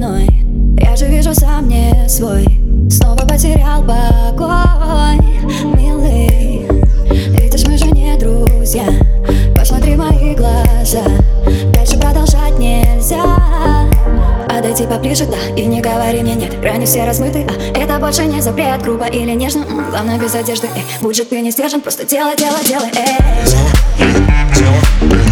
спиной Я же вижу сам не свой. Снова потерял покой Милый, видишь, мы же не друзья. Посмотри в мои глаза. Дальше продолжать нельзя. Подойди поближе, да, и не говори мне нет Грани все размыты, а это больше не запрет. Грубо или нежно, м-м, главное без одежды Эй, будь же ты не сдержан, просто делай, делай, делай Эй. Дело, дело, дело.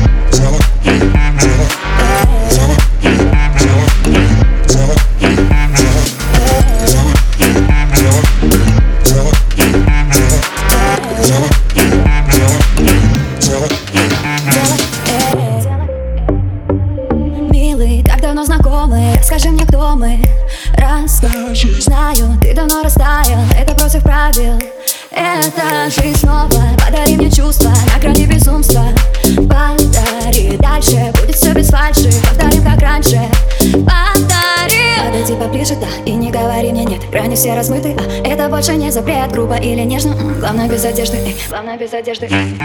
Милый, так давно знакомы. Расскажи мне, кто мы? Знаю, ты давно растаял. Это против правил. Это жизнь снова. Подари мне чувства на грани безумства Подари Дальше будет все без фальши. Повторим, как раньше поближе, да, и не говори мне нет Грани все размыты, а это больше не запрет. Грубо или нежно, главное без одежды. Эй, Главное без одежды. эй.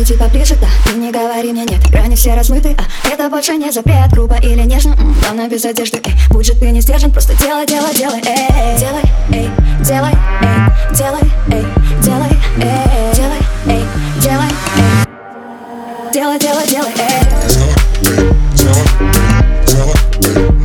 подойти поближе, да Ты не говори мне нет, грани все размыты, а Это больше не запрет, грубо или нежно м-м, Главное без одежды, эй, будь же ты не сдержан Просто делай, делай, делай, эй, эй. Делай, эй, делай, эй, делай, эй, делай, эй. Делай, эй, делай, эй. Делай, делай, делай, эй. Делай, делай, делай, эй.